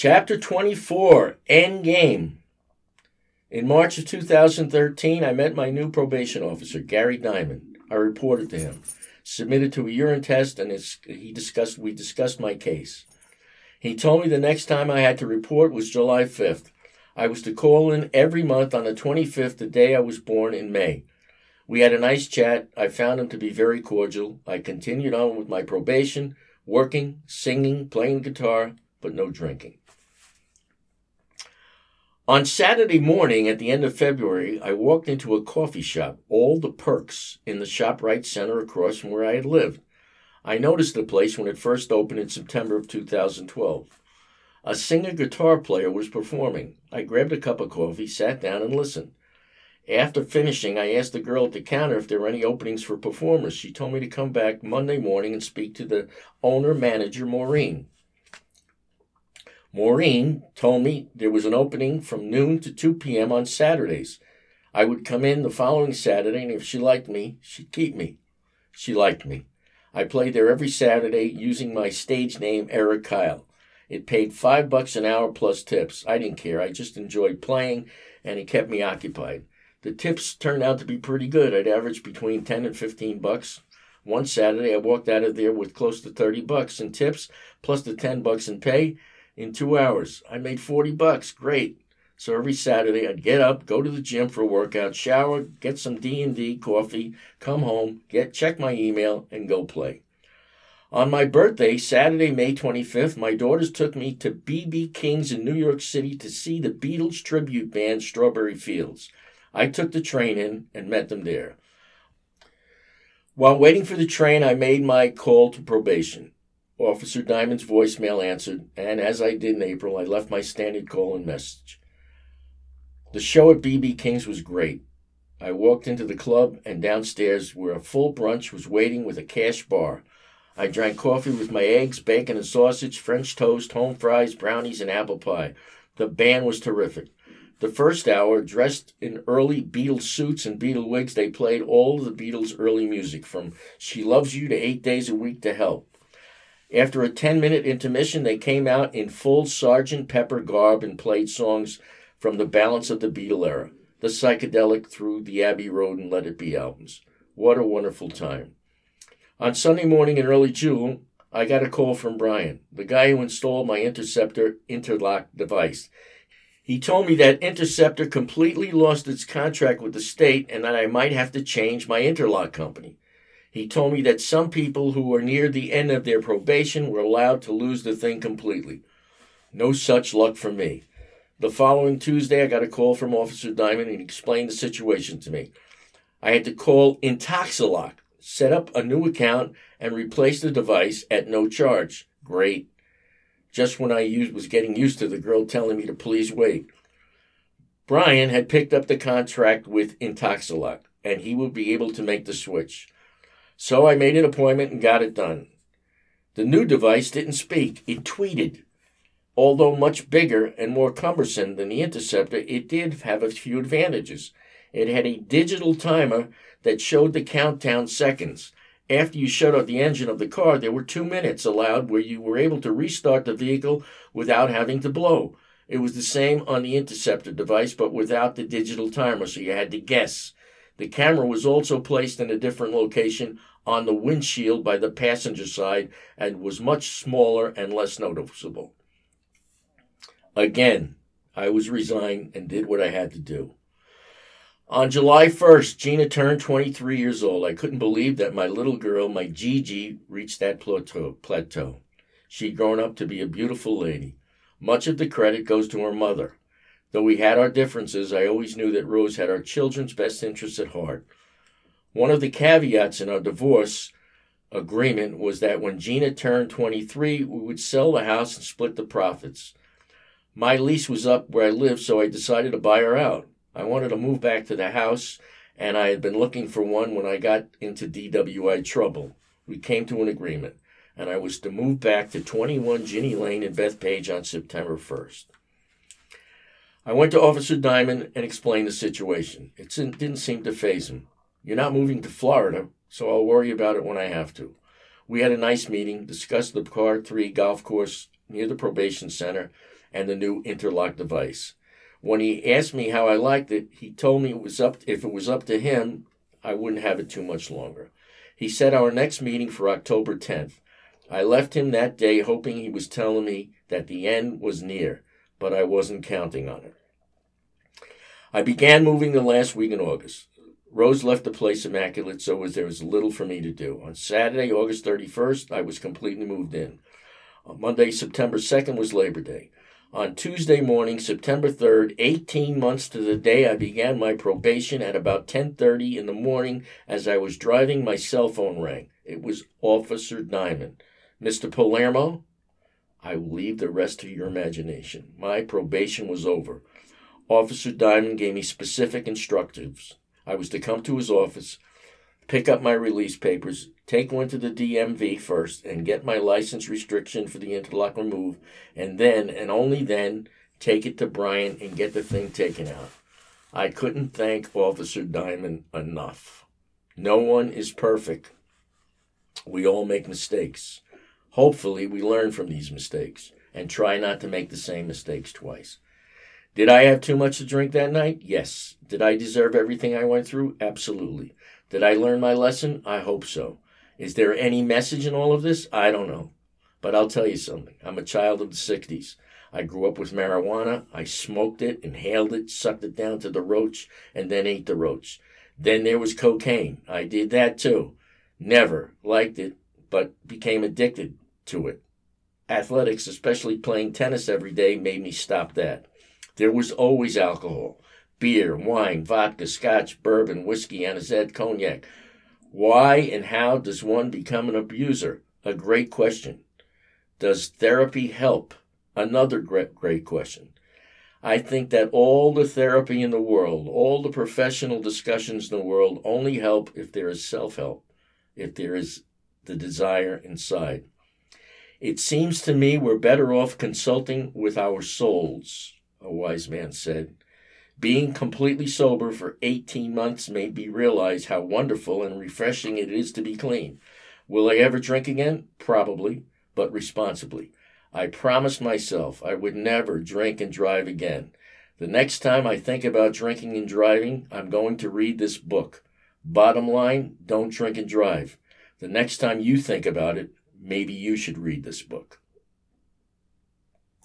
Chapter 24 End Game. In March of 2013, I met my new probation officer, Gary Diamond. I reported to him, submitted to a urine test, and he discussed, we discussed my case. He told me the next time I had to report was July 5th. I was to call in every month on the 25th, the day I was born in May. We had a nice chat. I found him to be very cordial. I continued on with my probation, working, singing, playing guitar, but no drinking. On Saturday morning at the end of February, I walked into a coffee shop, all the perks, in the ShopRite Center across from where I had lived. I noticed the place when it first opened in September of 2012. A singer guitar player was performing. I grabbed a cup of coffee, sat down, and listened. After finishing, I asked the girl at the counter if there were any openings for performers. She told me to come back Monday morning and speak to the owner manager, Maureen. Maureen told me there was an opening from noon to 2 p.m. on Saturdays. I would come in the following Saturday, and if she liked me, she'd keep me. She liked me. I played there every Saturday using my stage name, Eric Kyle. It paid five bucks an hour plus tips. I didn't care. I just enjoyed playing, and it kept me occupied. The tips turned out to be pretty good. I'd average between 10 and 15 bucks. One Saturday, I walked out of there with close to 30 bucks in tips, plus the 10 bucks in pay, in two hours. I made 40 bucks. Great. So every Saturday I'd get up, go to the gym for a workout, shower, get some D&D coffee, come home, get check my email and go play. On my birthday, Saturday, May 25th, my daughters took me to BB King's in New York City to see the Beatles tribute band Strawberry Fields. I took the train in and met them there. While waiting for the train, I made my call to probation. Officer Diamond's voicemail answered, and as I did in April, I left my standard call and message. The show at BB King's was great. I walked into the club and downstairs where a full brunch was waiting with a cash bar. I drank coffee with my eggs, bacon and sausage, French toast, home fries, brownies, and apple pie. The band was terrific. The first hour, dressed in early Beatles suits and Beatle wigs, they played all of the Beatles' early music, from She Loves You to Eight Days a Week to Help. After a 10 minute intermission, they came out in full Sergeant Pepper garb and played songs from the balance of the Beatle era, the psychedelic through the Abbey Road and Let It Be albums. What a wonderful time. On Sunday morning in early June, I got a call from Brian, the guy who installed my Interceptor interlock device. He told me that Interceptor completely lost its contract with the state and that I might have to change my interlock company. He told me that some people who were near the end of their probation were allowed to lose the thing completely. No such luck for me. The following Tuesday, I got a call from Officer Diamond and explained the situation to me. I had to call Intoxalock, set up a new account, and replace the device at no charge. Great. Just when I was getting used to the girl telling me to please wait. Brian had picked up the contract with Intoxalock, and he would be able to make the switch. So I made an appointment and got it done. The new device didn't speak, it tweeted. Although much bigger and more cumbersome than the Interceptor, it did have a few advantages. It had a digital timer that showed the countdown seconds. After you shut off the engine of the car, there were two minutes allowed where you were able to restart the vehicle without having to blow. It was the same on the Interceptor device, but without the digital timer, so you had to guess. The camera was also placed in a different location on the windshield by the passenger side and was much smaller and less noticeable. Again, I was resigned and did what I had to do. On July 1st, Gina turned 23 years old. I couldn't believe that my little girl, my Gigi, reached that plateau. She'd grown up to be a beautiful lady. Much of the credit goes to her mother. Though we had our differences, I always knew that Rose had our children's best interests at heart. One of the caveats in our divorce agreement was that when Gina turned 23, we would sell the house and split the profits. My lease was up where I lived, so I decided to buy her out. I wanted to move back to the house, and I had been looking for one when I got into DWI trouble. We came to an agreement, and I was to move back to 21 Ginny Lane in Bethpage on September 1st. I went to Officer Diamond and explained the situation. It didn't seem to faze him. You're not moving to Florida, so I'll worry about it when I have to. We had a nice meeting, discussed the par 3 golf course near the probation center and the new interlock device. When he asked me how I liked it, he told me it was up if it was up to him, I wouldn't have it too much longer. He set our next meeting for October 10th. I left him that day hoping he was telling me that the end was near, but I wasn't counting on it. I began moving the last week in August. Rose left the place immaculate, so as there was little for me to do. On Saturday, August 31st, I was completely moved in. On Monday, September 2nd, was Labor Day. On Tuesday morning, September 3rd, 18 months to the day I began my probation at about 10:30 in the morning as I was driving my cell phone rang. It was Officer Diamond. Mr. Palermo, I will leave the rest to your imagination. My probation was over. Officer Diamond gave me specific instructions. I was to come to his office, pick up my release papers, take one to the DMV first and get my license restriction for the interlock removed, and then, and only then, take it to Brian and get the thing taken out. I couldn't thank Officer Diamond enough. No one is perfect. We all make mistakes. Hopefully, we learn from these mistakes and try not to make the same mistakes twice. Did I have too much to drink that night? Yes. Did I deserve everything I went through? Absolutely. Did I learn my lesson? I hope so. Is there any message in all of this? I don't know. But I'll tell you something. I'm a child of the 60s. I grew up with marijuana. I smoked it, inhaled it, sucked it down to the roach, and then ate the roach. Then there was cocaine. I did that too. Never liked it, but became addicted to it. Athletics, especially playing tennis every day, made me stop that. There was always alcohol beer, wine, vodka, scotch, bourbon, whiskey, anisette, cognac. Why and how does one become an abuser? A great question. Does therapy help? Another great, great question. I think that all the therapy in the world, all the professional discussions in the world only help if there is self help, if there is the desire inside. It seems to me we're better off consulting with our souls, a wise man said. Being completely sober for 18 months made me realize how wonderful and refreshing it is to be clean. Will I ever drink again? Probably, but responsibly. I promised myself I would never drink and drive again. The next time I think about drinking and driving, I'm going to read this book. Bottom line, don't drink and drive. The next time you think about it, maybe you should read this book.